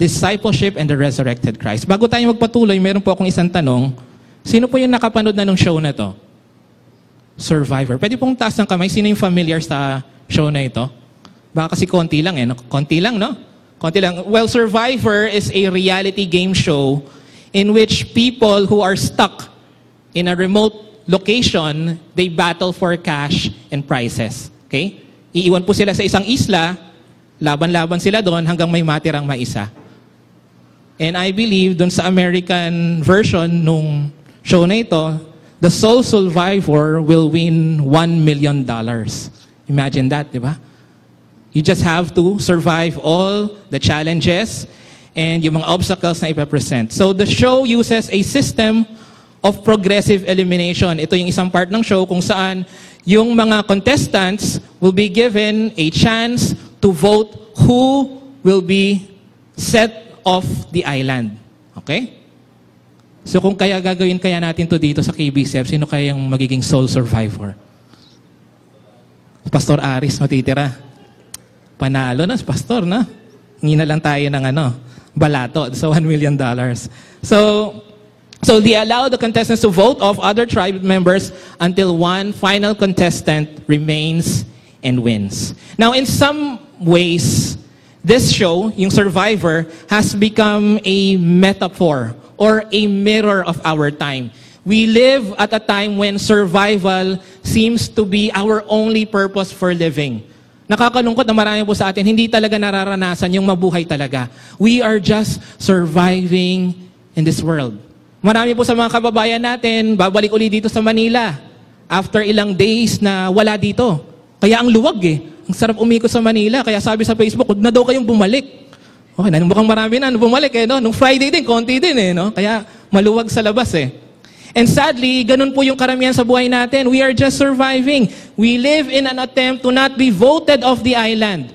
discipleship and the resurrected Christ. Bago tayo magpatuloy, meron po akong isang tanong. Sino po yung nakapanood na ng show na to? Survivor. Pwede pong taas ng kamay. Sino yung familiar sa show na ito? Baka kasi konti lang eh. Konti lang, no? Konti lang. Well, Survivor is a reality game show in which people who are stuck in a remote location, they battle for cash and prizes. Okay? Iiwan po sila sa isang isla, laban-laban sila doon hanggang may matirang maisa. And I believe doon sa American version nung show na ito, the sole survivor will win $1 million. Imagine that, di ba? You just have to survive all the challenges and yung mga obstacles na ipapresent. So the show uses a system of progressive elimination. Ito yung isang part ng show kung saan yung mga contestants will be given a chance to vote who will be set off the island. Okay? So kung kaya gagawin kaya natin to dito sa KBCF, sino kaya yung magiging sole survivor? Pastor Aris matitira. Panalo na, pastor na. Hingi na lang tayo ng ano, balato sa $1 million. So, so they allow the contestants to vote off other tribe members until one final contestant remains and wins. Now, in some ways, this show, yung Survivor, has become a metaphor or a mirror of our time. We live at a time when survival seems to be our only purpose for living. Nakakalungkot na marami po sa atin, hindi talaga nararanasan yung mabuhay talaga. We are just surviving in this world. Marami po sa mga kababayan natin, babalik uli dito sa Manila after ilang days na wala dito. Kaya ang luwag eh. Ang sarap umikot sa Manila. Kaya sabi sa Facebook, huwag na daw kayong bumalik. Okay, na, mukhang marami na bumalik eh. No? Nung Friday din, konti din eh. No? Kaya maluwag sa labas eh. And sadly, ganun po yung karamihan sa buhay natin. We are just surviving. We live in an attempt to not be voted off the island.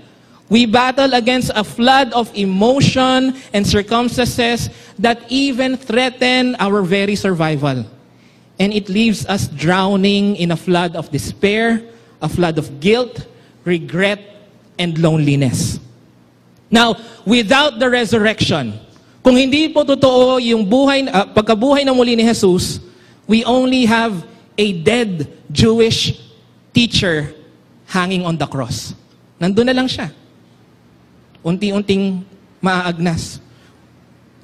We battle against a flood of emotion and circumstances that even threaten our very survival. And it leaves us drowning in a flood of despair, a flood of guilt, regret, and loneliness. Now, without the resurrection, kung hindi po totoo yung buhay, uh, pagkabuhay na muli ni Jesus, we only have a dead Jewish teacher hanging on the cross. Nandun na lang siya. Unti-unting maaagnas.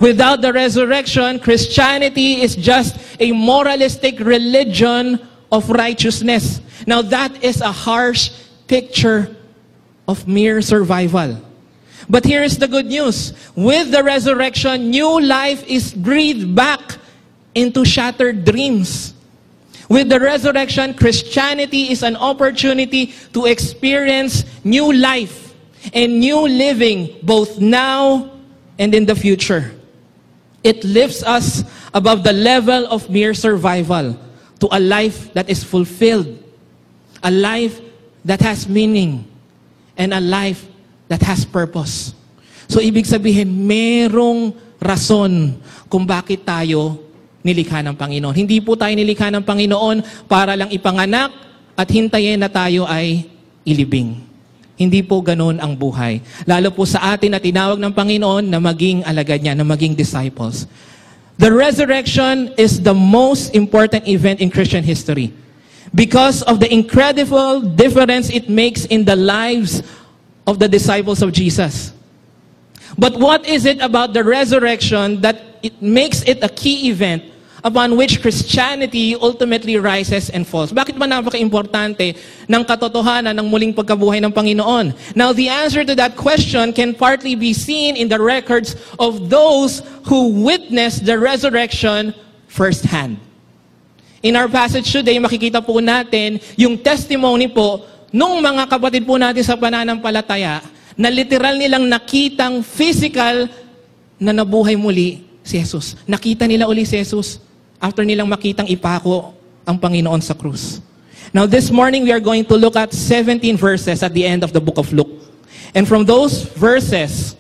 Without the resurrection, Christianity is just a moralistic religion of righteousness. Now that is a harsh picture of mere survival. But here is the good news. With the resurrection, new life is breathed back into shattered dreams. With the resurrection, Christianity is an opportunity to experience new life and new living both now and in the future. It lifts us above the level of mere survival to a life that is fulfilled, a life that has meaning, and a life that has purpose. So ibig sabihin, merong rason kung bakit tayo nilikha ng Panginoon. Hindi po tayo nilikha ng Panginoon para lang ipanganak at hintayin na tayo ay ilibing. Hindi po ganoon ang buhay. Lalo po sa atin na tinawag ng Panginoon na maging alagad niya, na maging disciples. The resurrection is the most important event in Christian history because of the incredible difference it makes in the lives of the disciples of Jesus. But what is it about the resurrection that it makes it a key event upon which Christianity ultimately rises and falls? Bakit ba napaka-importante ng katotohanan ng muling pagkabuhay ng Panginoon? Now, the answer to that question can partly be seen in the records of those who witnessed the resurrection firsthand. In our passage today, makikita po natin yung testimony po nung mga kapatid po natin sa pananampalataya na literal nilang nakitang physical na nabuhay muli si Jesus. Nakita nila uli si Jesus after nilang makitang ipako ang Panginoon sa krus. Now this morning we are going to look at 17 verses at the end of the book of Luke. And from those verses,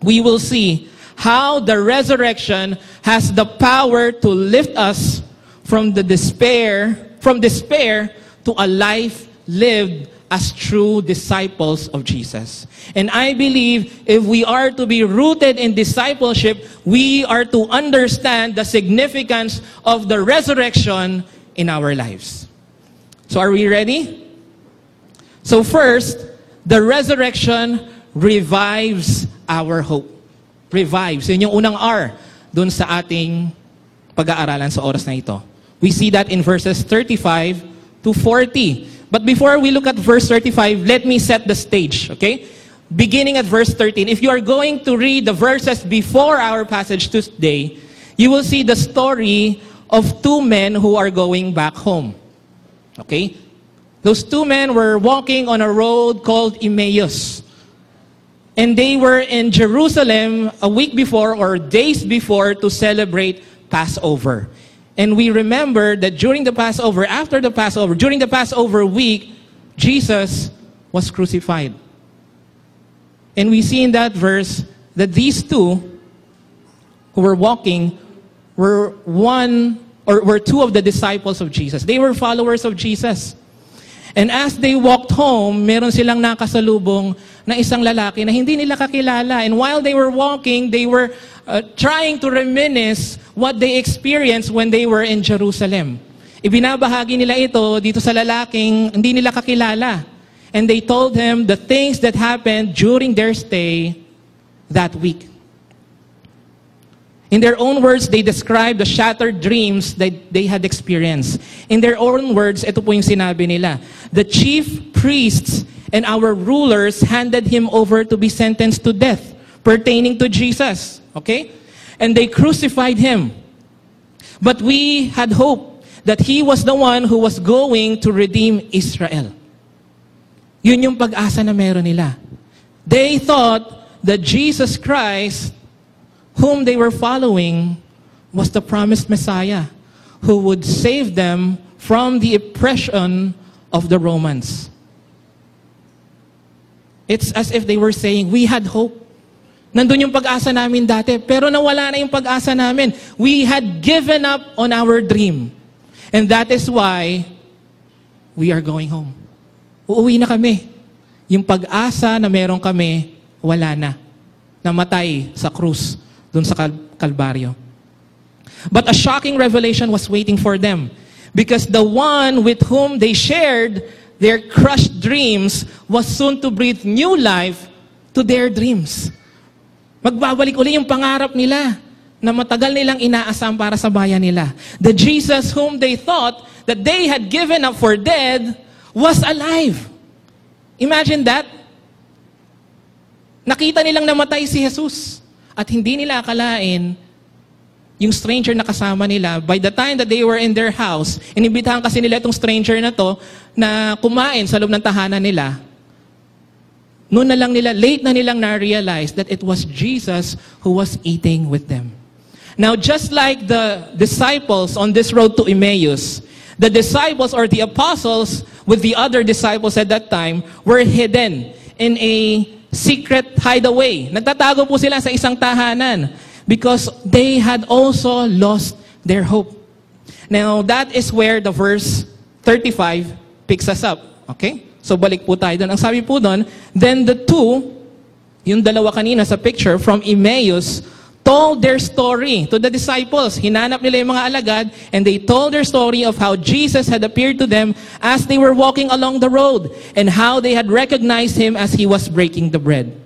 we will see how the resurrection has the power to lift us from the despair, from despair to a life lived as true disciples of Jesus. And I believe if we are to be rooted in discipleship, we are to understand the significance of the resurrection in our lives. So are we ready? So first, the resurrection revives our hope. Revives. Yun yung unang R dun sa ating pag-aaralan sa oras na ito. We see that in verses 35 to 40. But before we look at verse 35, let me set the stage, okay? Beginning at verse 13. If you are going to read the verses before our passage today, you will see the story of two men who are going back home. Okay? Those two men were walking on a road called Emmaus. And they were in Jerusalem a week before or days before to celebrate Passover. And we remember that during the Passover, after the Passover, during the Passover week, Jesus was crucified. And we see in that verse that these two who were walking were one or were two of the disciples of Jesus. They were followers of Jesus. And as they walked home, meron silang nakasalubong na isang lalaki na hindi nila kakilala. And while they were walking, they were uh, trying to reminisce what they experienced when they were in Jerusalem. Ibinabahagi nila ito dito sa lalaking hindi nila kakilala. And they told him the things that happened during their stay that week. In their own words, they described the shattered dreams that they had experienced. In their own words, ito po yung sinabi nila. The chief priests and our rulers handed him over to be sentenced to death pertaining to Jesus. Okay? And they crucified him. But we had hope that he was the one who was going to redeem Israel. Yun yung pag-asa na meron nila. They thought that Jesus Christ whom they were following was the promised Messiah who would save them from the oppression of the Romans. It's as if they were saying, we had hope. Nandun yung pag-asa namin dati, pero nawala na yung pag-asa namin. We had given up on our dream. And that is why we are going home. Uuwi na kami. Yung pag-asa na meron kami, wala na. Namatay sa krus dun sa Kal- Kalbaryo. But a shocking revelation was waiting for them because the one with whom they shared their crushed dreams was soon to breathe new life to their dreams. Magbabalik uli yung pangarap nila na matagal nilang inaasam para sa bayan nila. The Jesus whom they thought that they had given up for dead was alive. Imagine that. Nakita nilang namatay si Jesus. At hindi nila akalain yung stranger na kasama nila, by the time that they were in their house, inibitahan kasi nila itong stranger na to na kumain sa loob ng tahanan nila. Noon na lang nila, late na nilang na-realize that it was Jesus who was eating with them. Now, just like the disciples on this road to Emmaus, the disciples or the apostles with the other disciples at that time were hidden in a secret hideaway. Nagtatago po sila sa isang tahanan because they had also lost their hope. Now, that is where the verse 35 picks us up. Okay? So, balik po tayo doon. Ang sabi po doon, then the two, yung dalawa kanina sa picture from Emmaus, told their story to the disciples. Hinanap nila yung mga alagad and they told their story of how Jesus had appeared to them as they were walking along the road and how they had recognized him as he was breaking the bread.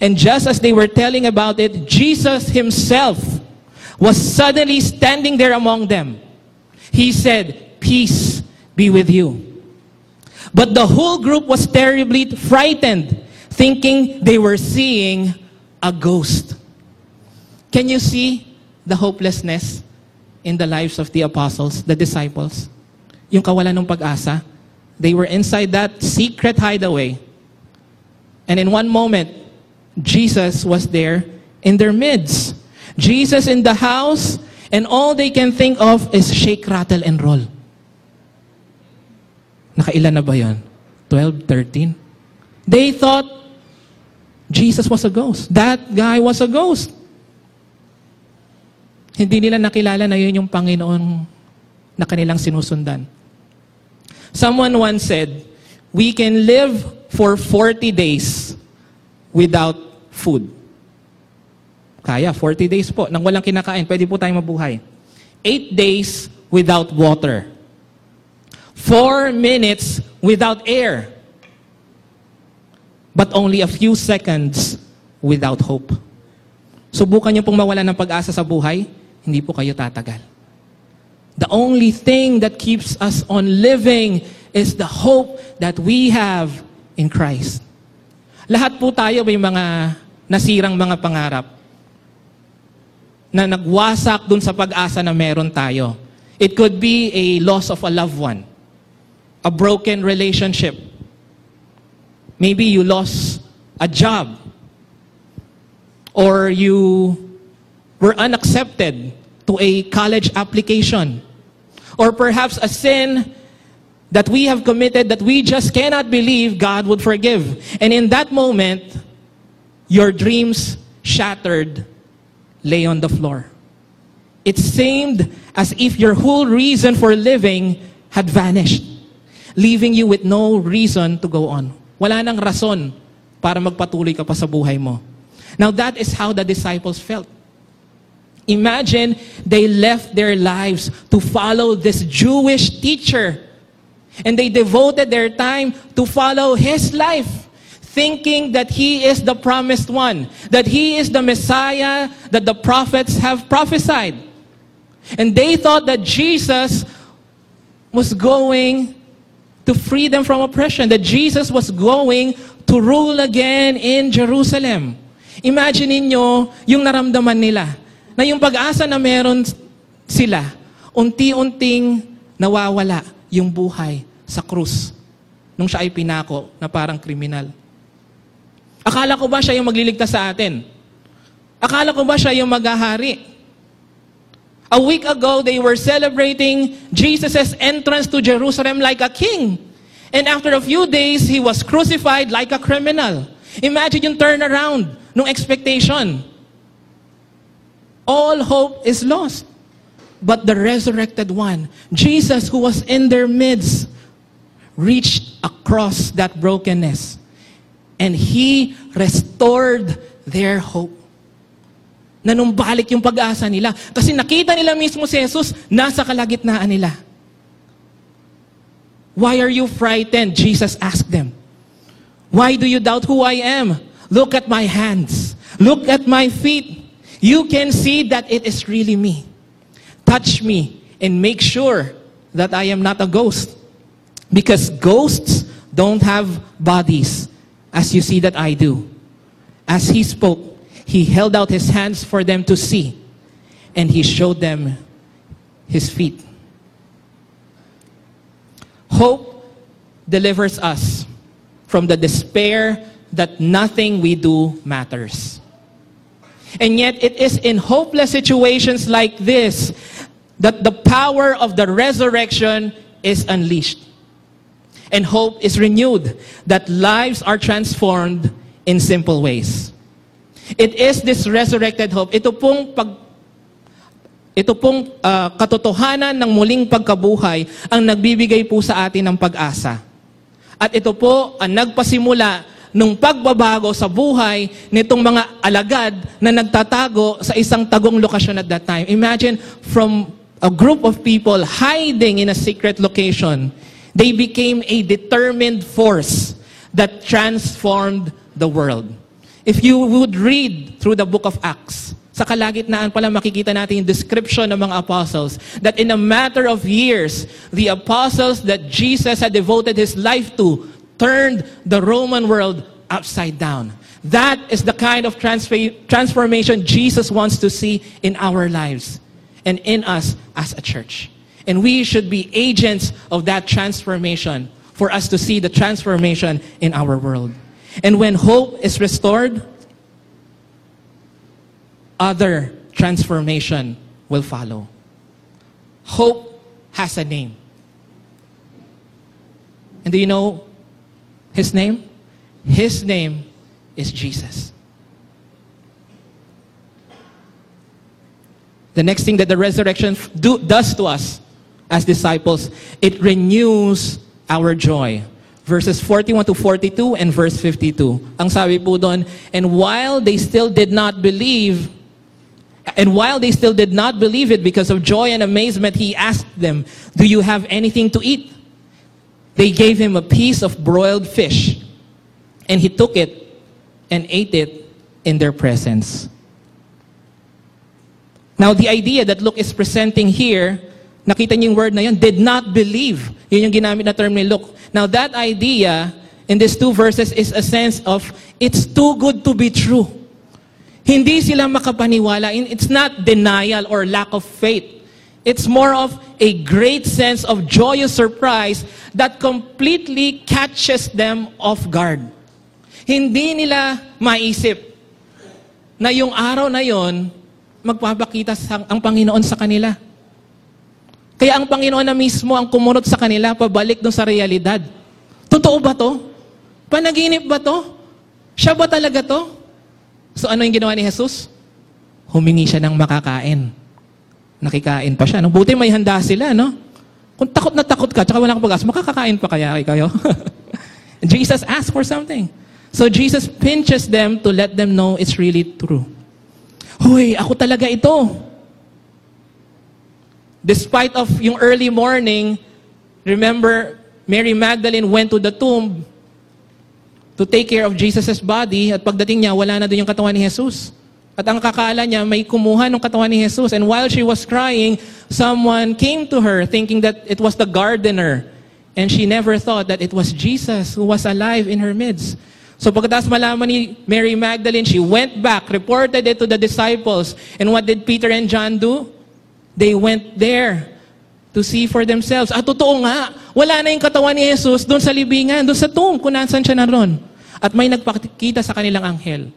And just as they were telling about it, Jesus himself was suddenly standing there among them. He said, Peace be with you. But the whole group was terribly frightened, thinking they were seeing a ghost. Can you see the hopelessness in the lives of the apostles, the disciples? Yung kawalan ng pag-asa. They were inside that secret hideaway. And in one moment, Jesus was there in their midst. Jesus in the house, and all they can think of is shake, rattle, and roll. Nakailan na ba yon? 12, 13? They thought Jesus was a ghost. That guy was a ghost. Hindi nila nakilala na yun yung Panginoon na kanilang sinusundan. Someone once said, we can live for 40 days without food. Kaya, 40 days po. Nang walang kinakain, pwede po tayong mabuhay. 8 days without water. 4 minutes without air. But only a few seconds without hope. Subukan niyo pong mawala ng pag-asa sa buhay, hindi po kayo tatagal. The only thing that keeps us on living is the hope that we have in Christ. Lahat po tayo may mga nasirang mga pangarap na nagwasak dun sa pag-asa na meron tayo. It could be a loss of a loved one, a broken relationship. Maybe you lost a job, or you were unaccepted to a college application, or perhaps a sin that we have committed that we just cannot believe God would forgive. And in that moment, your dreams shattered lay on the floor. It seemed as if your whole reason for living had vanished, leaving you with no reason to go on. Wala nang rason para magpatuloy ka pa sa buhay mo. Now that is how the disciples felt. Imagine they left their lives to follow this Jewish teacher. And they devoted their time to follow his life, thinking that he is the promised one, that he is the Messiah that the prophets have prophesied. And they thought that Jesus was going to free them from oppression, that Jesus was going to rule again in Jerusalem. Imagine niyo yung naramdaman nila, na yung pag-asa na meron sila, unti-unting nawawala yung buhay sa krus nung siya ay pinako na parang kriminal. Akala ko ba siya yung magliligtas sa atin? Akala ko ba siya yung maghahari? A week ago, they were celebrating Jesus' entrance to Jerusalem like a king. And after a few days, he was crucified like a criminal. Imagine yung turnaround nung expectation. All hope is lost. But the resurrected one, Jesus who was in their midst, reached across that brokenness. And He restored their hope. Nanumbalik yung pag-asa nila. Kasi nakita nila mismo si Jesus, nasa kalagitnaan nila. Why are you frightened? Jesus asked them. Why do you doubt who I am? Look at my hands. Look at my feet. You can see that it is really me. Touch me and make sure that I am not a ghost. Because ghosts don't have bodies, as you see that I do. As he spoke, he held out his hands for them to see, and he showed them his feet. Hope delivers us from the despair that nothing we do matters. And yet, it is in hopeless situations like this that the power of the resurrection is unleashed. And hope is renewed, that lives are transformed in simple ways. It is this resurrected hope. Ito pong pag ito pong ah, katotohanan ng muling pagkabuhay ang nagbibigay po sa atin ng pag-asa. At ito po ang nagpasimula nung pagbabago sa buhay nitong mga alagad na nagtatago sa isang tagong lokasyon at that time. Imagine from a group of people hiding in a secret location, they became a determined force that transformed the world. If you would read through the book of Acts, sa kalagitnaan pala makikita natin yung description ng mga apostles that in a matter of years, the apostles that Jesus had devoted his life to turned the Roman world upside down. That is the kind of transformation Jesus wants to see in our lives and in us as a church. And we should be agents of that transformation for us to see the transformation in our world. And when hope is restored, other transformation will follow. Hope has a name. And do you know his name? His name is Jesus. The next thing that the resurrection do, does to us as disciples, it renews our joy. verses 41 to 42 and verse 52. Ang sabi po doon, and while they still did not believe, and while they still did not believe it because of joy and amazement, he asked them, Do you have anything to eat? They gave him a piece of broiled fish, and he took it and ate it in their presence. Now, the idea that Luke is presenting here, nakita niyo yung word na yun, did not believe. Yun yung ginamit na term ni Luke. Now, that idea in these two verses is a sense of, it's too good to be true. Hindi sila makapaniwala. It's not denial or lack of faith. It's more of a great sense of joyous surprise that completely catches them off guard. Hindi nila maisip na yung araw na yon magpapakita sa, ang Panginoon sa kanila. Kaya ang Panginoon na mismo ang kumunot sa kanila pabalik dun sa realidad. Totoo ba to? Panaginip ba to? Siya ba talaga to? So ano yung ginawa ni Jesus? Humingi siya ng makakain. Nakikain pa siya. No? Buti may handa sila, no? Kung takot na takot ka, tsaka wala kang pag makakakain pa kaya kayo? Jesus asked for something. So Jesus pinches them to let them know it's really true. Hoy, ako talaga ito. Despite of yung early morning, remember, Mary Magdalene went to the tomb to take care of Jesus' body at pagdating niya, wala na doon yung katawan ni Jesus. At ang kakala niya, may kumuha ng katawan ni Jesus. And while she was crying, someone came to her thinking that it was the gardener. And she never thought that it was Jesus who was alive in her midst. So pagkatapos malaman ni Mary Magdalene, she went back, reported it to the disciples. And what did Peter and John do? They went there to see for themselves. Ah, totoo nga, wala na yung katawan ni Jesus doon sa libingan, doon sa tomb, kung nasan siya naroon. At may nagpakita sa kanilang anghel.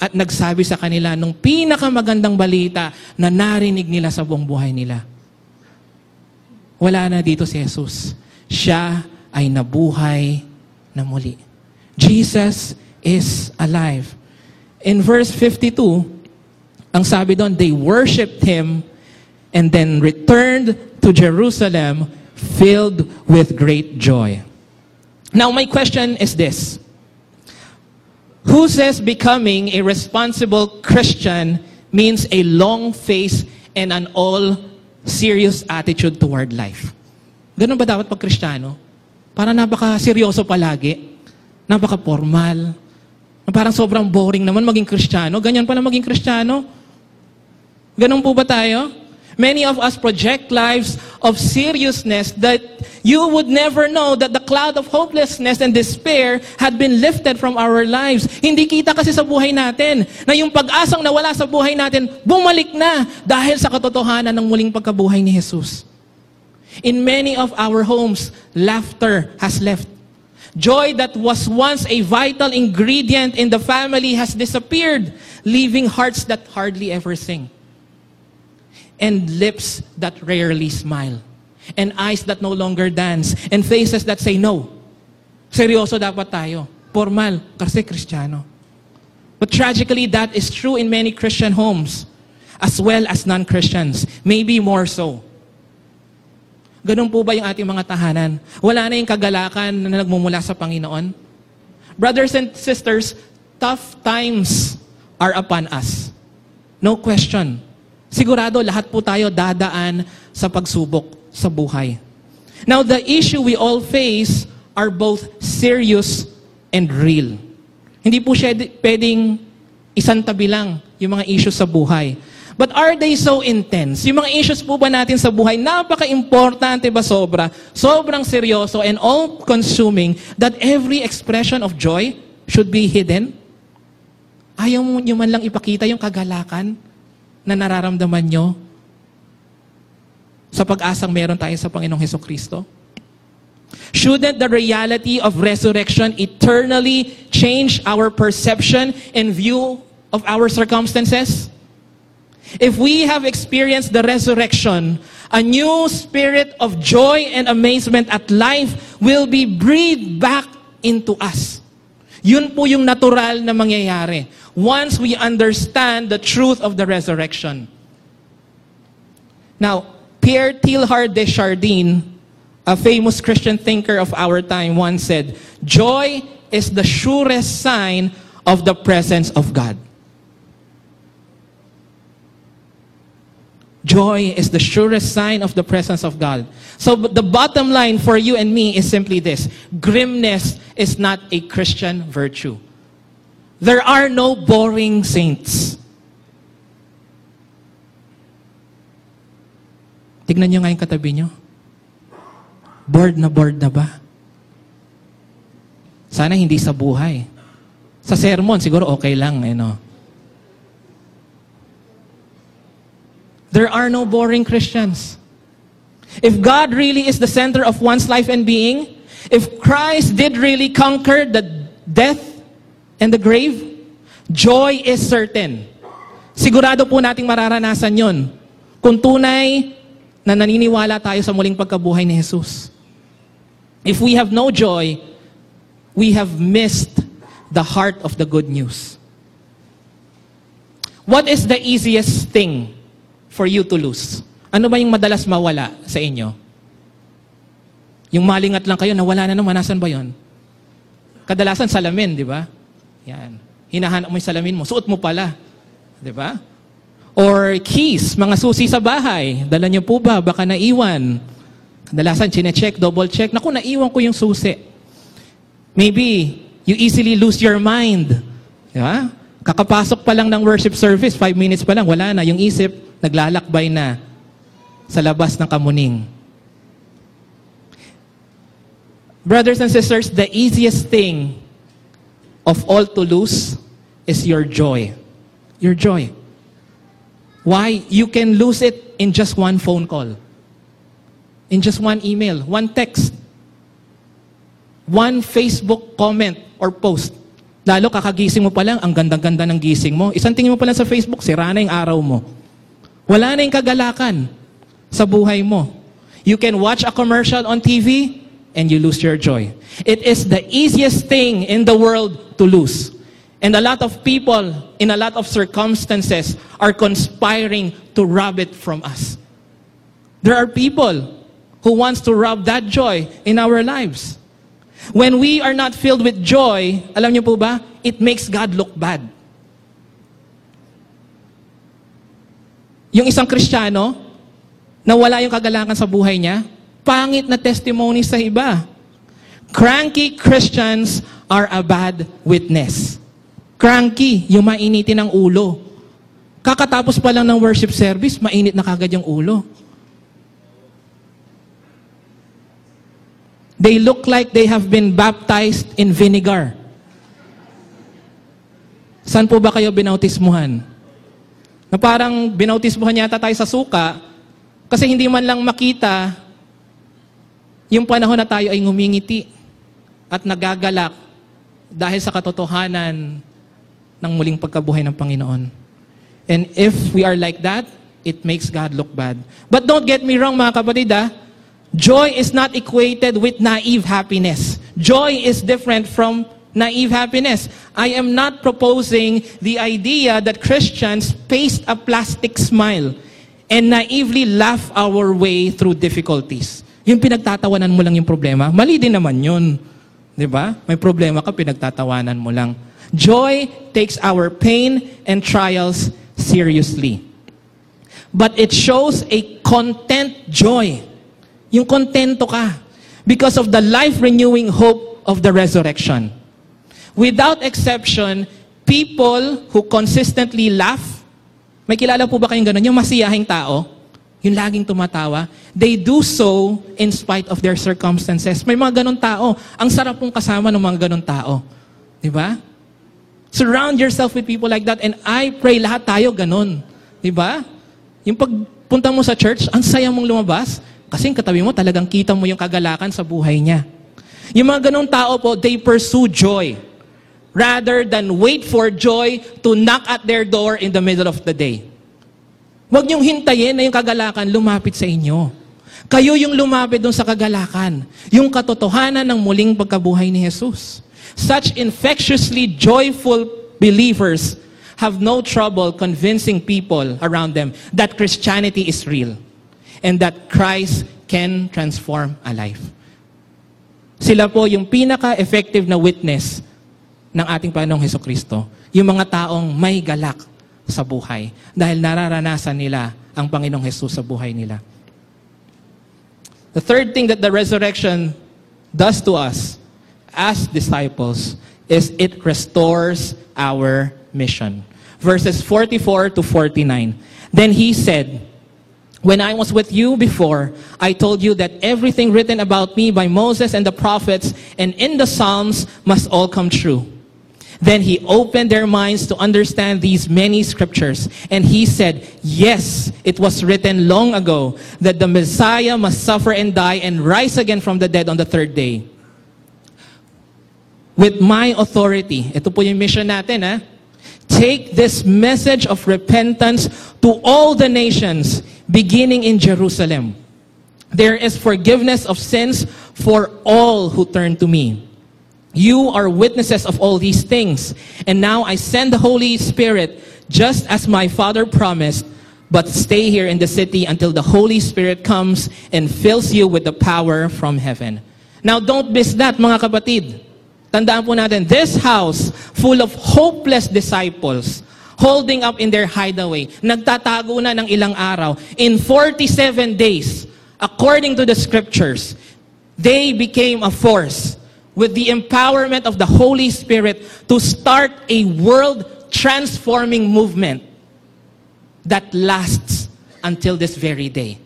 At nagsabi sa kanila nung pinakamagandang balita na narinig nila sa buong buhay nila. Wala na dito si Jesus. Siya ay nabuhay na muli. Jesus is alive. In verse 52, ang sabi doon, they worshiped Him and then returned to Jerusalem filled with great joy. Now, my question is this. Who says becoming a responsible Christian means a long face and an all serious attitude toward life? Ganun ba dapat pag Kristiyano? Para napaka-seryoso palagi, napaka-formal, na parang sobrang boring naman maging Kristiyano. Ganyan pala maging Kristiyano. Ganun po ba tayo? Many of us project lives of seriousness that you would never know that the cloud of hopelessness and despair had been lifted from our lives. Hindi kita kasi sa buhay natin na yung pag-asang nawala sa buhay natin, bumalik na dahil sa katotohanan ng muling pagkabuhay ni Jesus. In many of our homes, laughter has left. Joy that was once a vital ingredient in the family has disappeared, leaving hearts that hardly ever sing and lips that rarely smile, and eyes that no longer dance, and faces that say no. Seryoso dapat tayo. Formal, kasi Kristiyano. But tragically, that is true in many Christian homes, as well as non-Christians. Maybe more so. Ganun po ba yung ating mga tahanan? Wala na yung kagalakan na nagmumula sa Panginoon? Brothers and sisters, tough times are upon us. No question. Sigurado lahat po tayo dadaan sa pagsubok sa buhay. Now, the issue we all face are both serious and real. Hindi po siya pwedeng isang tabi lang yung mga issues sa buhay. But are they so intense? Yung mga issues po ba natin sa buhay, napaka-importante ba sobra? Sobrang seryoso and all-consuming that every expression of joy should be hidden? Ayaw mo nyo man lang ipakita yung kagalakan na nararamdaman nyo sa pag-asang meron tayo sa Panginoong Heso Kristo? Shouldn't the reality of resurrection eternally change our perception and view of our circumstances? If we have experienced the resurrection, a new spirit of joy and amazement at life will be breathed back into us. Yun po yung natural na mangyayari once we understand the truth of the resurrection. Now, Pierre Teilhard de Chardin, A famous Christian thinker of our time once said, Joy is the surest sign of the presence of God. Joy is the surest sign of the presence of God. So the bottom line for you and me is simply this grimness is not a Christian virtue. There are no boring saints. Tignan nyo nga yung katabi nyo. Bored na bored na ba? Sana hindi sa buhay. Sa sermon, siguro okay lang, eh, no? There are no boring Christians. If God really is the center of one's life and being, if Christ did really conquer the death and the grave, joy is certain. Sigurado po nating mararanasan yon kung tunay na naniniwala tayo sa muling pagkabuhay ni Jesus. If we have no joy, we have missed the heart of the good news. What is the easiest thing for you to lose? Ano ba yung madalas mawala sa inyo? Yung malingat lang kayo, nawala na naman, nasan ba yon? Kadalasan salamin, di ba? Yan. Hinahanap mo yung salamin mo, suot mo pala. Di ba? Or keys, mga susi sa bahay. Dala niyo po ba? Baka naiwan. Kadalasan, chine-check, double-check. Naku, naiwan ko yung susi. Maybe, you easily lose your mind. Di ba? Kakapasok pa lang ng worship service, five minutes pa lang, wala na. Yung isip, naglalakbay na sa labas ng kamuning. Brothers and sisters, the easiest thing of all to lose is your joy. Your joy. Why? You can lose it in just one phone call, in just one email, one text, one Facebook comment or post. Lalo kakagising mo pa lang, ang ganda-ganda ng gising mo. Isang tingin mo pa lang sa Facebook, sira na yung araw mo. Wala na yung kagalakan sa buhay mo. You can watch a commercial on TV and you lose your joy. It is the easiest thing in the world to lose. And a lot of people in a lot of circumstances are conspiring to rob it from us. There are people who wants to rob that joy in our lives. When we are not filled with joy, alam niyo po ba, it makes God look bad. Yung isang Kristiyano, na wala yung kagalakan sa buhay niya, pangit na testimony sa iba. Cranky Christians are a bad witness. Cranky, yung mainitin ng ulo. Kakatapos pa lang ng worship service, mainit na kagad yung ulo. They look like they have been baptized in vinegar. Saan po ba kayo binautismuhan? Na parang binautismuhan yata tayo sa suka, kasi hindi man lang makita yung panahon na tayo ay ngumingiti at nagagalak dahil sa katotohanan ng muling pagkabuhay ng Panginoon. And if we are like that, it makes God look bad. But don't get me wrong mga kapatid ah, joy is not equated with naive happiness. Joy is different from naive happiness. I am not proposing the idea that Christians paste a plastic smile and naively laugh our way through difficulties. Yung pinagtatawanan mo lang yung problema, mali din naman yun. Di ba? May problema ka, pinagtatawanan mo lang. Joy takes our pain and trials seriously. But it shows a content joy. Yung kontento ka. Because of the life-renewing hope of the resurrection. Without exception, people who consistently laugh, may kilala po ba kayong ganun? Yung masiyahing tao, yung laging tumatawa, they do so in spite of their circumstances. May mga ganun tao. Ang sarap pong kasama ng mga ganun tao. Di ba? Surround yourself with people like that and I pray lahat tayo ganun. Di ba? Yung pagpunta mo sa church, ang saya mong lumabas kasi yung katabi mo talagang kita mo yung kagalakan sa buhay niya. Yung mga ganung tao po, they pursue joy rather than wait for joy to knock at their door in the middle of the day. Huwag niyong hintayin na yung kagalakan lumapit sa inyo. Kayo yung lumapit doon sa kagalakan. Yung katotohanan ng muling pagkabuhay ni Jesus. Such infectiously joyful believers have no trouble convincing people around them that Christianity is real and that Christ can transform a life. Sila po yung pinaka-effective na witness ng ating Panginoong Heso Kristo. Yung mga taong may galak sa buhay dahil nararanasan nila ang Panginoong Jesus sa buhay nila. The third thing that the resurrection does to us as disciples is it restores our mission. Verses 44 to 49. Then he said, When I was with you before, I told you that everything written about me by Moses and the prophets and in the Psalms must all come true. Then he opened their minds to understand these many scriptures. And he said, Yes, it was written long ago that the Messiah must suffer and die and rise again from the dead on the third day. With my authority, ito po yung mission natin? Take this message of repentance to all the nations, beginning in Jerusalem. There is forgiveness of sins for all who turn to me. You are witnesses of all these things. And now I send the Holy Spirit, just as my Father promised, but stay here in the city until the Holy Spirit comes and fills you with the power from heaven. Now don't miss that, mga kapatid. Tandaan po natin, this house full of hopeless disciples, holding up in their hideaway, nagtatago na ng ilang araw. In 47 days, according to the scriptures, they became a force with the empowerment of the Holy Spirit to start a world transforming movement that lasts until this very day.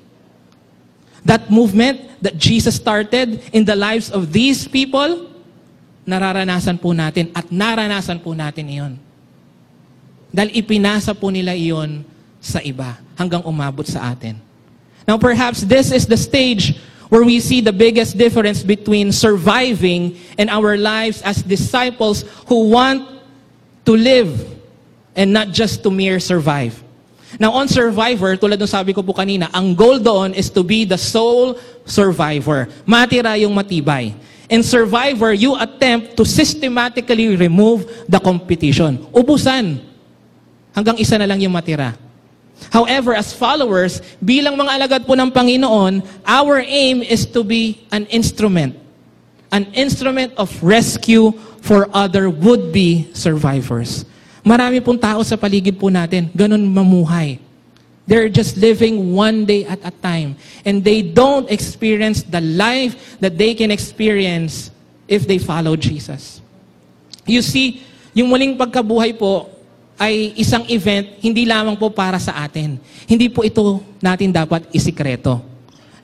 That movement that Jesus started in the lives of these people, nararanasan po natin at naranasan po natin iyon. Dahil ipinasa po nila iyon sa iba hanggang umabot sa atin. Now perhaps this is the stage where we see the biggest difference between surviving and our lives as disciples who want to live and not just to mere survive. Now on survivor, tulad ng sabi ko po kanina, ang goal doon is to be the sole survivor. Matira yung matibay. In survivor, you attempt to systematically remove the competition. Ubusan. Hanggang isa na lang yung matira. However, as followers, bilang mga alagad po ng Panginoon, our aim is to be an instrument. An instrument of rescue for other would-be survivors. Marami pong tao sa paligid po natin, ganun mamuhay. They're just living one day at a time. And they don't experience the life that they can experience if they follow Jesus. You see, yung muling pagkabuhay po ay isang event hindi lamang po para sa atin. Hindi po ito natin dapat isikreto.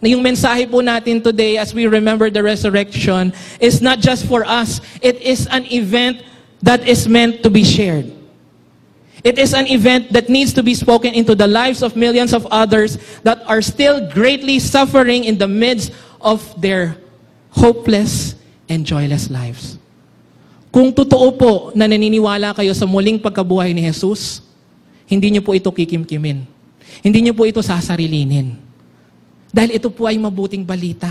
Na yung mensahe po natin today as we remember the resurrection is not just for us. It is an event that is meant to be shared. It is an event that needs to be spoken into the lives of millions of others that are still greatly suffering in the midst of their hopeless and joyless lives. Kung totoo po na naniniwala kayo sa muling pagkabuhay ni Jesus, hindi niyo po ito kikimkimin. Hindi niyo po ito sasarilinin. Dahil ito po ay mabuting balita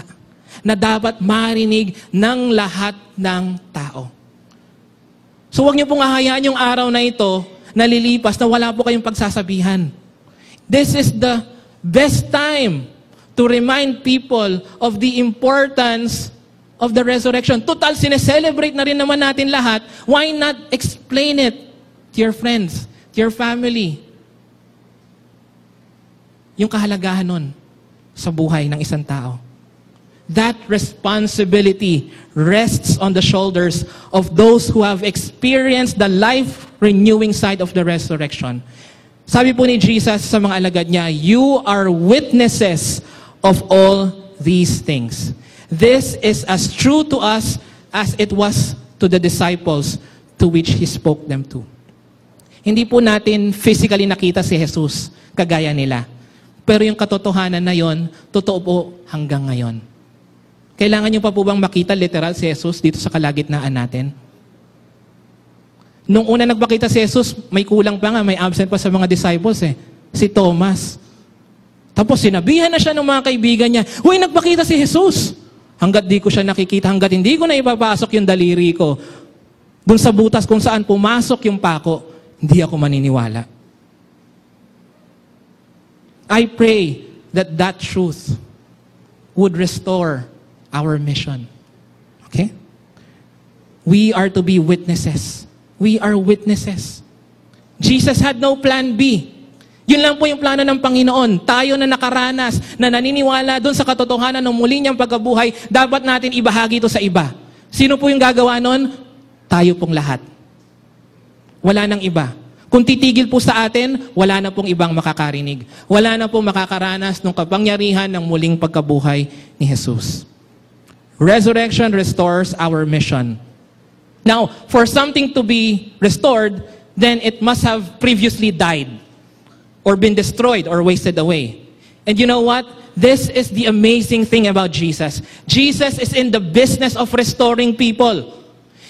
na dapat marinig ng lahat ng tao. So huwag niyo pong ahayaan yung araw na ito nalilipas na wala po kayong pagsasabihan. This is the best time to remind people of the importance of the resurrection. Total, sineselebrate na rin naman natin lahat. Why not explain it to your friends, to your family? Yung kahalagahan nun sa buhay ng isang tao. That responsibility rests on the shoulders of those who have experienced the life-renewing side of the resurrection. Sabi po ni Jesus sa mga alagad niya, You are witnesses of all these things. This is as true to us as it was to the disciples to which He spoke them to. Hindi po natin physically nakita si Jesus kagaya nila. Pero yung katotohanan na yon, totoo po hanggang ngayon. Kailangan nyo pa po bang makita literal si Jesus dito sa kalagitnaan natin? Nung una nagpakita si Jesus, may kulang pa nga, may absent pa sa mga disciples eh. Si Thomas. Tapos sinabihan na siya ng mga kaibigan niya, Uy, nagpakita si Jesus. Hanggat di ko siya nakikita, hanggat hindi ko na ipapasok yung daliri ko, dun sa butas kung saan pumasok yung pako, hindi ako maniniwala. I pray that that truth would restore our mission. Okay? We are to be witnesses. We are witnesses. Jesus had no plan B. Yun lang po yung plano ng Panginoon. Tayo na nakaranas, na naniniwala doon sa katotohanan ng muli niyang pagkabuhay, dapat natin ibahagi ito sa iba. Sino po yung gagawa nun? Tayo pong lahat. Wala nang iba. Kung titigil po sa atin, wala na pong ibang makakarinig. Wala na pong makakaranas ng kapangyarihan ng muling pagkabuhay ni Jesus. Resurrection restores our mission. Now, for something to be restored, then it must have previously died or been destroyed or wasted away. And you know what? This is the amazing thing about Jesus. Jesus is in the business of restoring people.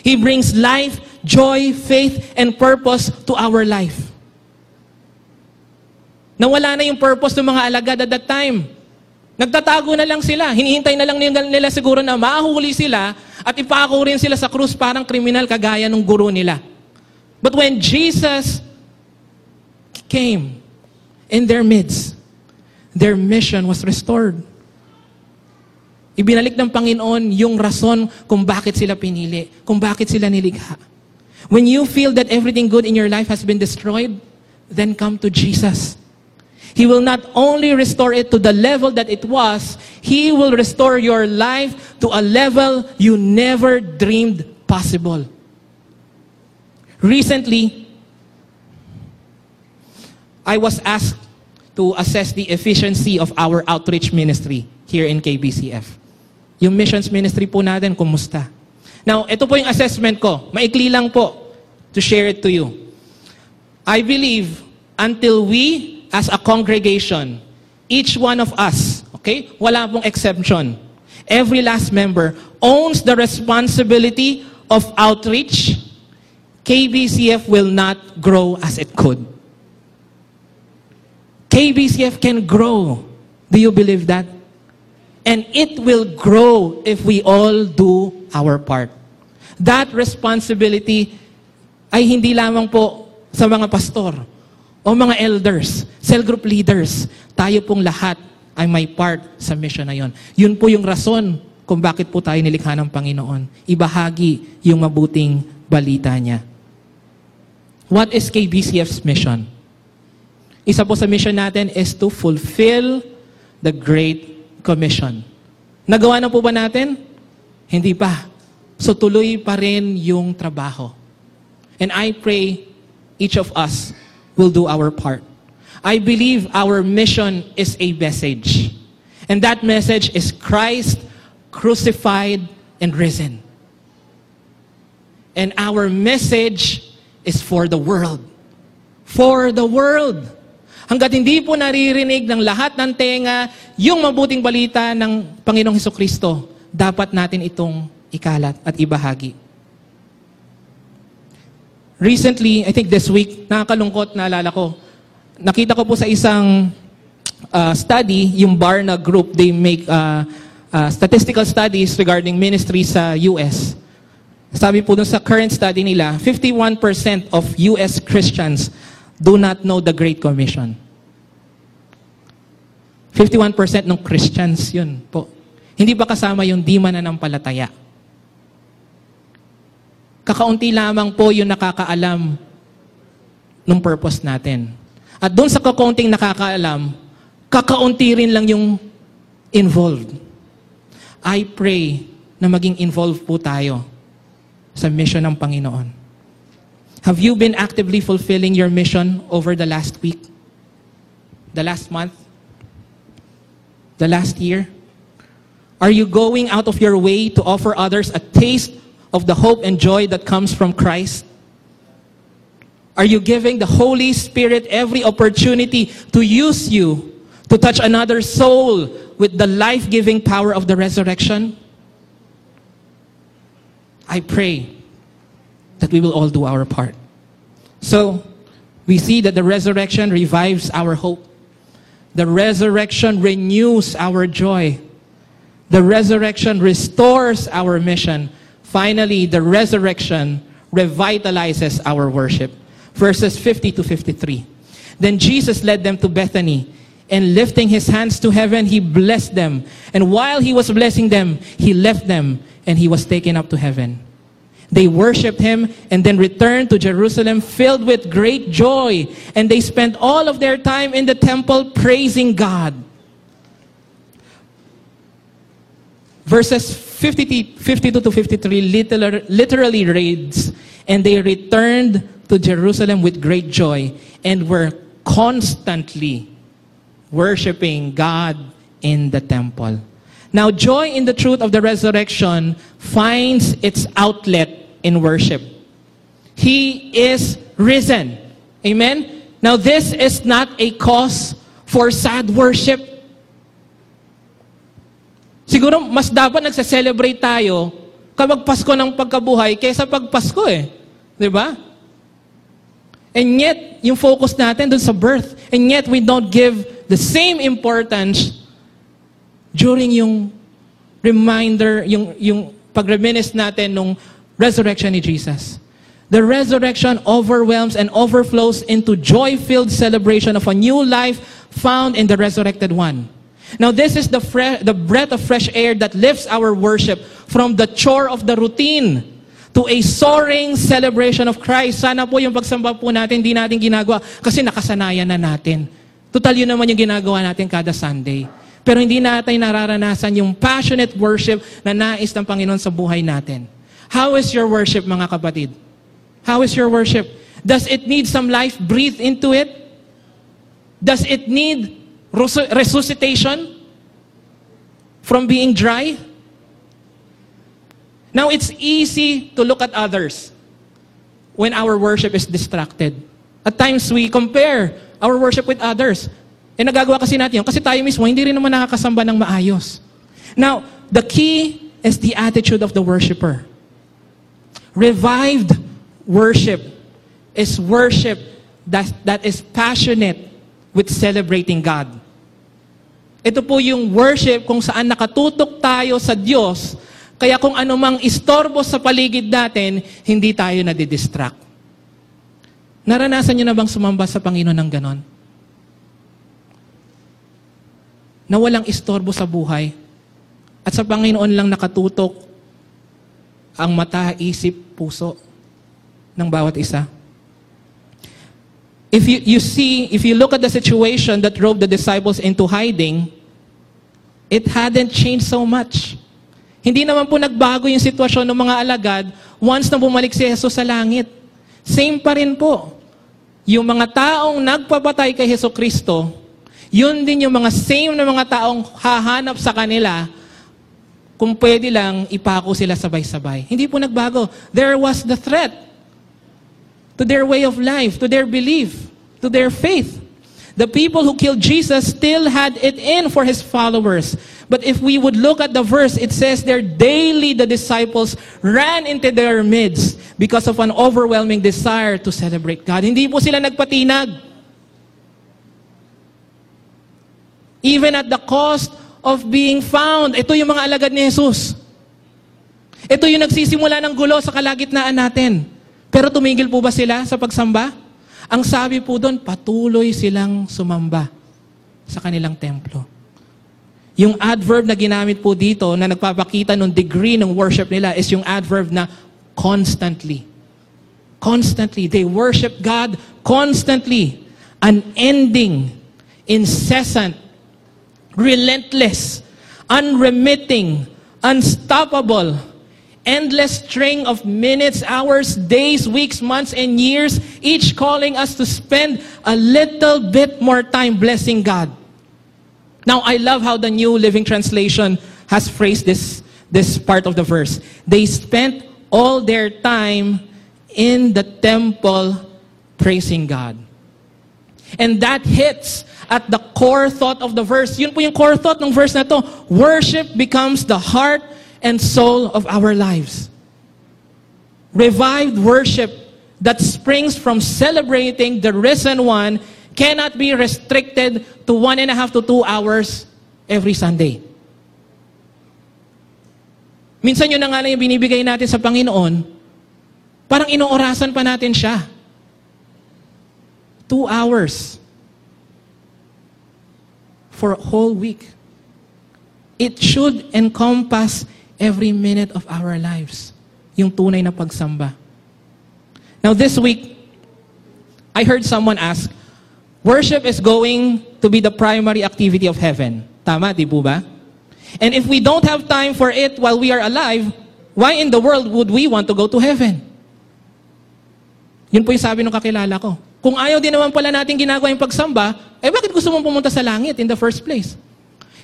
He brings life, joy, faith, and purpose to our life. Nawala na yung purpose ng mga alagad at that time. Nagtatago na lang sila. Hinihintay na lang nila siguro na mahuli sila at ipako rin sila sa krus parang kriminal kagaya ng guro nila. But when Jesus came in their midst, their mission was restored. Ibinalik ng Panginoon yung rason kung bakit sila pinili, kung bakit sila nilikha. When you feel that everything good in your life has been destroyed, then come to Jesus. He will not only restore it to the level that it was, He will restore your life to a level you never dreamed possible. Recently, I was asked to assess the efficiency of our outreach ministry here in KBCF. Yung missions ministry po natin, kumusta? Now, ito po yung assessment ko. Maikli lang po to share it to you. I believe until we, as a congregation, each one of us, okay, wala pong exception, every last member owns the responsibility of outreach, KBCF will not grow as it could. KBCF can grow. Do you believe that? And it will grow if we all do our part. That responsibility ay hindi lamang po sa mga pastor o mga elders, cell group leaders. Tayo pong lahat ay may part sa mission na yon. Yun po yung rason kung bakit po tayo nilikha ng Panginoon. Ibahagi yung mabuting balita niya. What is KBCF's mission? Isa po sa mission natin is to fulfill the Great Commission. Nagawa na po ba natin? Hindi pa. So tuloy pa rin yung trabaho. And I pray each of us will do our part. I believe our mission is a message. And that message is Christ crucified and risen. And our message is for the world. For the world. Hanggat hindi po naririnig ng lahat ng tenga yung mabuting balita ng Panginoong Heso Kristo, dapat natin itong ikalat at ibahagi. Recently, I think this week, nakakalungkot na alala ko, nakita ko po sa isang uh, study, yung Barna Group, they make uh, uh, statistical studies regarding ministry sa US. Sabi po dun sa current study nila, 51% of US Christians do not know the Great Commission. 51% ng Christians yun po. Hindi ba kasama yung di mananampalataya? Kakaunti lamang po yung nakakaalam ng purpose natin. At doon sa kakaunting nakakaalam, kakaunti rin lang yung involved. I pray na maging involved po tayo sa mission ng Panginoon. Have you been actively fulfilling your mission over the last week? The last month? The last year? Are you going out of your way to offer others a taste of the hope and joy that comes from Christ? Are you giving the Holy Spirit every opportunity to use you to touch another soul with the life giving power of the resurrection? I pray that we will all do our part. So, we see that the resurrection revives our hope. The resurrection renews our joy. The resurrection restores our mission. Finally, the resurrection revitalizes our worship. Verses 50 to 53. Then Jesus led them to Bethany, And lifting his hands to heaven, he blessed them. And while he was blessing them, he left them and he was taken up to heaven. They worshiped him and then returned to Jerusalem filled with great joy. And they spent all of their time in the temple praising God. Verses 50, 52 to 53 literal- literally reads, And they returned to Jerusalem with great joy and were constantly worshiping God in the temple. Now, joy in the truth of the resurrection finds its outlet in worship. He is risen. Amen? Now, this is not a cause for sad worship. Siguro, mas dapat nagsa-celebrate tayo kapag Pasko ng pagkabuhay kaysa pag Pasko eh. Di ba? And yet, yung focus natin dun sa birth. And yet, we don't give the same importance during yung reminder, yung, yung pag-reminisce natin nung resurrection ni Jesus. The resurrection overwhelms and overflows into joy-filled celebration of a new life found in the resurrected one. Now, this is the, the breath of fresh air that lifts our worship from the chore of the routine to a soaring celebration of Christ. Sana po yung pagsamba po natin, hindi natin ginagawa kasi nakasanayan na natin. Total yun naman yung ginagawa natin kada Sunday. Pero hindi natin nararanasan yung passionate worship na nais ng Panginoon sa buhay natin. How is your worship, mga kapatid? How is your worship? Does it need some life breathed into it? Does it need resu- resuscitation from being dry? Now, it's easy to look at others when our worship is distracted. At times, we compare our worship with others. Eh, nagagawa kasi natin yun. Kasi tayo mismo, hindi rin naman nakakasamba ng maayos. Now, the key is the attitude of the worshiper. Revived worship is worship that, that is passionate with celebrating God. Ito po yung worship kung saan nakatutok tayo sa Diyos, kaya kung anumang istorbo sa paligid natin, hindi tayo nadidistract. Naranasan niyo na bang sumamba sa Panginoon ng ganon? Na walang istorbo sa buhay, at sa Panginoon lang nakatutok ang mata, isip, puso ng bawat isa. If you, you see, if you look at the situation that drove the disciples into hiding, it hadn't changed so much. Hindi naman po nagbago yung sitwasyon ng mga alagad once na bumalik si Jesus sa langit. Same pa rin po. Yung mga taong nagpapatay kay Heso Kristo, yun din yung mga same na mga taong hahanap sa kanila kung pwede lang ipako sila sabay-sabay. Hindi po nagbago. There was the threat to their way of life, to their belief, to their faith. The people who killed Jesus still had it in for his followers. But if we would look at the verse, it says there daily the disciples ran into their midst because of an overwhelming desire to celebrate God. Hindi po sila nagpatinag. Even at the cost of being found. Ito yung mga alagad ni Jesus. Ito yung nagsisimula ng gulo sa kalagitnaan natin. Pero tumigil po ba sila sa pagsamba? Ang sabi po doon, patuloy silang sumamba sa kanilang templo. Yung adverb na ginamit po dito na nagpapakita ng degree ng worship nila is yung adverb na constantly. Constantly. They worship God constantly. Unending, incessant, relentless, unremitting, unstoppable, endless string of minutes, hours, days, weeks, months, and years, each calling us to spend a little bit more time blessing God. Now, I love how the New Living Translation has phrased this, this part of the verse. They spent all their time in the temple praising God. And that hits at the core thought of the verse. Yun po yung core thought ng verse na to. Worship becomes the heart and soul of our lives. Revived worship that springs from celebrating the risen one cannot be restricted to one and a half to two hours every Sunday. Minsan yun na nga lang yung binibigay natin sa Panginoon, parang inoorasan pa natin siya. Two hours. For a whole week. It should encompass every minute of our lives. Yung tunay na pagsamba. Now this week, I heard someone ask, worship is going to be the primary activity of heaven. Tama, di po ba? And if we don't have time for it while we are alive, why in the world would we want to go to heaven? Yun po yung sabi ng kakilala ko. Kung ayaw din naman pala natin ginagawa yung pagsamba, eh bakit gusto mong pumunta sa langit in the first place?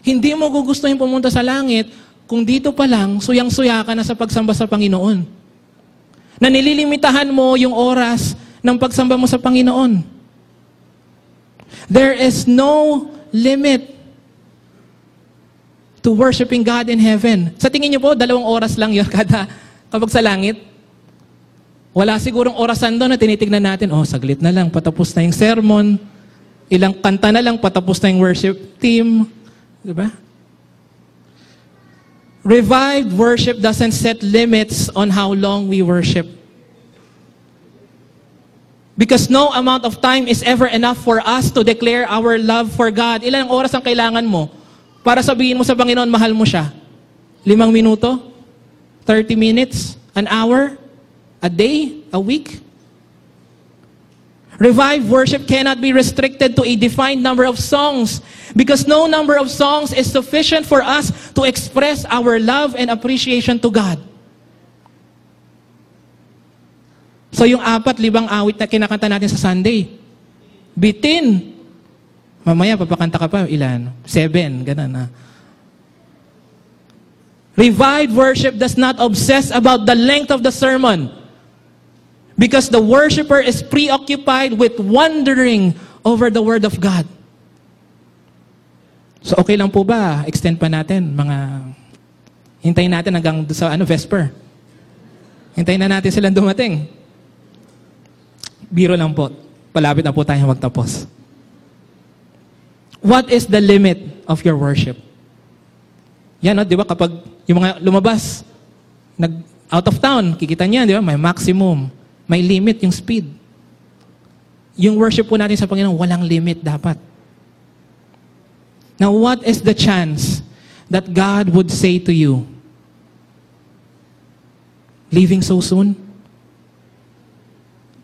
Hindi mo gugustuhin pumunta sa langit kung dito pa lang, suyang-suya ka na sa pagsamba sa Panginoon. Na nililimitahan mo yung oras ng pagsamba mo sa Panginoon. There is no limit to worshiping God in heaven. Sa tingin niyo po, dalawang oras lang yun kada kapag sa langit? Wala sigurong orasan doon na tinitignan natin, oh, saglit na lang, patapos na yung sermon. Ilang kanta na lang, patapos na yung worship team. Di ba? Revived worship doesn't set limits on how long we worship. Because no amount of time is ever enough for us to declare our love for God. Ilang oras ang kailangan mo para sabihin mo sa Panginoon, mahal mo siya? Limang minuto? 30 minutes? An hour? A day? A week? Revived worship cannot be restricted to a defined number of songs because no number of songs is sufficient for us to express our love and appreciation to God. So yung apat, libang awit na kinakanta natin sa Sunday, bitin. Mamaya, papakanta ka pa, ilan? Seven, ganun na. Revived worship does not obsess about the length of the sermon. Because the worshiper is preoccupied with wondering over the Word of God. So okay lang po ba? Extend pa natin, mga... Hintayin natin hanggang sa ano, Vesper. Hintayin na natin silang dumating. Biro lang po. Palapit na po tayo magtapos. What is the limit of your worship? Yan, no? di ba? Kapag yung mga lumabas, nag out of town, kikita niya, di ba? May maximum. May limit yung speed. Yung worship po natin sa Panginoon, walang limit dapat. Now, what is the chance that God would say to you, leaving so soon?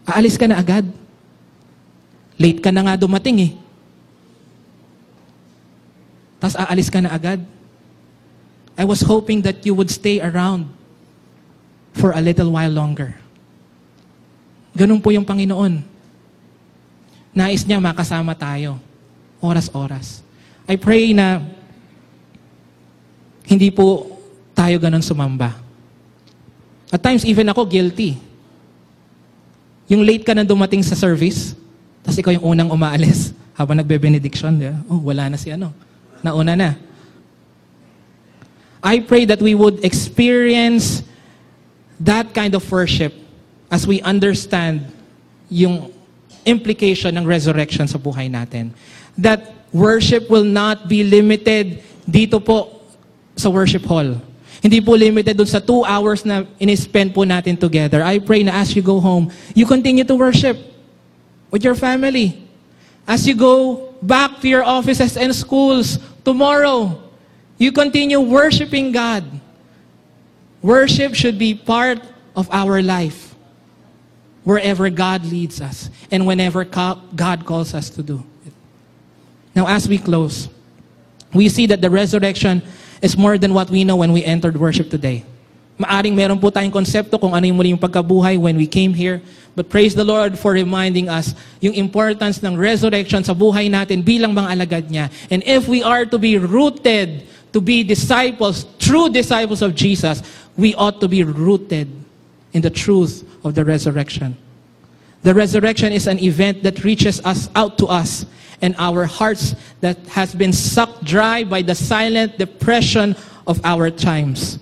Aalis ka na agad. Late ka na nga dumating eh. Tapos aalis ka na agad. I was hoping that you would stay around for a little while longer. Ganun po yung Panginoon. Nais niya makasama tayo. Oras-oras. I pray na hindi po tayo ganun sumamba. At times, even ako guilty. Yung late ka na dumating sa service, tapos ikaw yung unang umaalis habang nagbe-benediction. Di ba? Oh, wala na si ano. Nauna na. I pray that we would experience that kind of worship as we understand yung implication ng resurrection sa buhay natin. That worship will not be limited dito po sa worship hall. Hindi po limited dun sa two hours na in-spend po natin together. I pray na as you go home, you continue to worship with your family. As you go back to your offices and schools tomorrow, you continue worshiping God. Worship should be part of our life wherever God leads us and whenever God calls us to do. Now, as we close, we see that the resurrection is more than what we know when we entered worship today. Maaring meron po tayong konsepto kung ano yung muli yung pagkabuhay when we came here. But praise the Lord for reminding us yung importance ng resurrection sa buhay natin bilang mga alagad niya. And if we are to be rooted, to be disciples, true disciples of Jesus, we ought to be rooted in the truth of the resurrection. The resurrection is an event that reaches us out to us and our hearts that has been sucked dry by the silent depression of our times.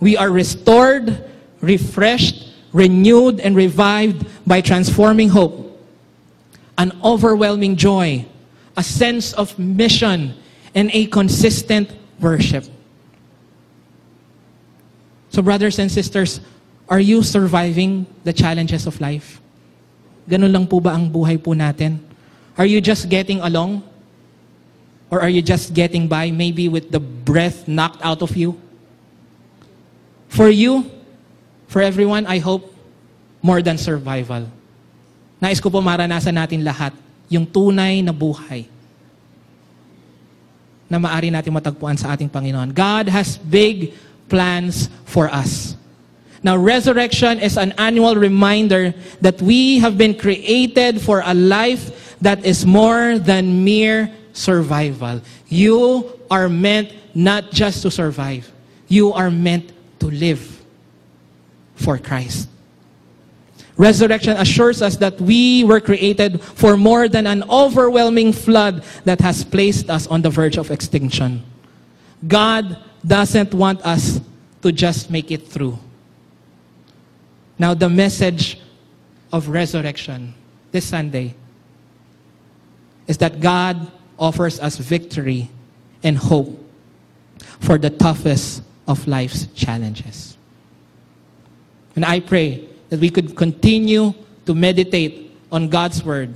We are restored, refreshed, renewed, and revived by transforming hope, an overwhelming joy, a sense of mission, and a consistent worship. So, brothers and sisters, are you surviving the challenges of life? Ganun lang po ba ang buhay po natin? Are you just getting along? Or are you just getting by, maybe with the breath knocked out of you? For you, for everyone, I hope, more than survival. Nais ko po maranasan natin lahat yung tunay na buhay na maari natin matagpuan sa ating Panginoon. God has big plans for us. Now, resurrection is an annual reminder that we have been created for a life that is more than mere survival. You are meant not just to survive, you are meant to live for Christ. Resurrection assures us that we were created for more than an overwhelming flood that has placed us on the verge of extinction. God doesn't want us to just make it through. Now, the message of resurrection this Sunday is that God offers us victory and hope for the toughest of life's challenges. And I pray that we could continue to meditate on God's word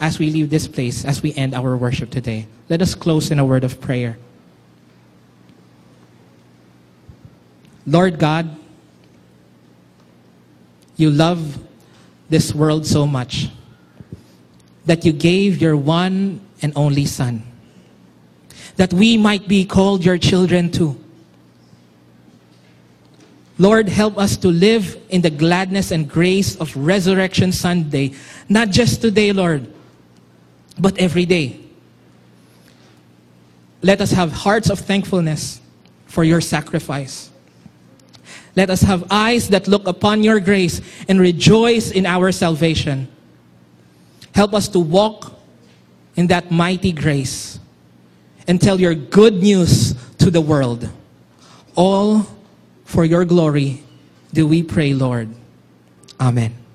as we leave this place, as we end our worship today. Let us close in a word of prayer. Lord God, you love this world so much that you gave your one and only Son, that we might be called your children too. Lord, help us to live in the gladness and grace of Resurrection Sunday, not just today, Lord, but every day. Let us have hearts of thankfulness for your sacrifice. Let us have eyes that look upon your grace and rejoice in our salvation. Help us to walk in that mighty grace and tell your good news to the world. All for your glory do we pray, Lord. Amen.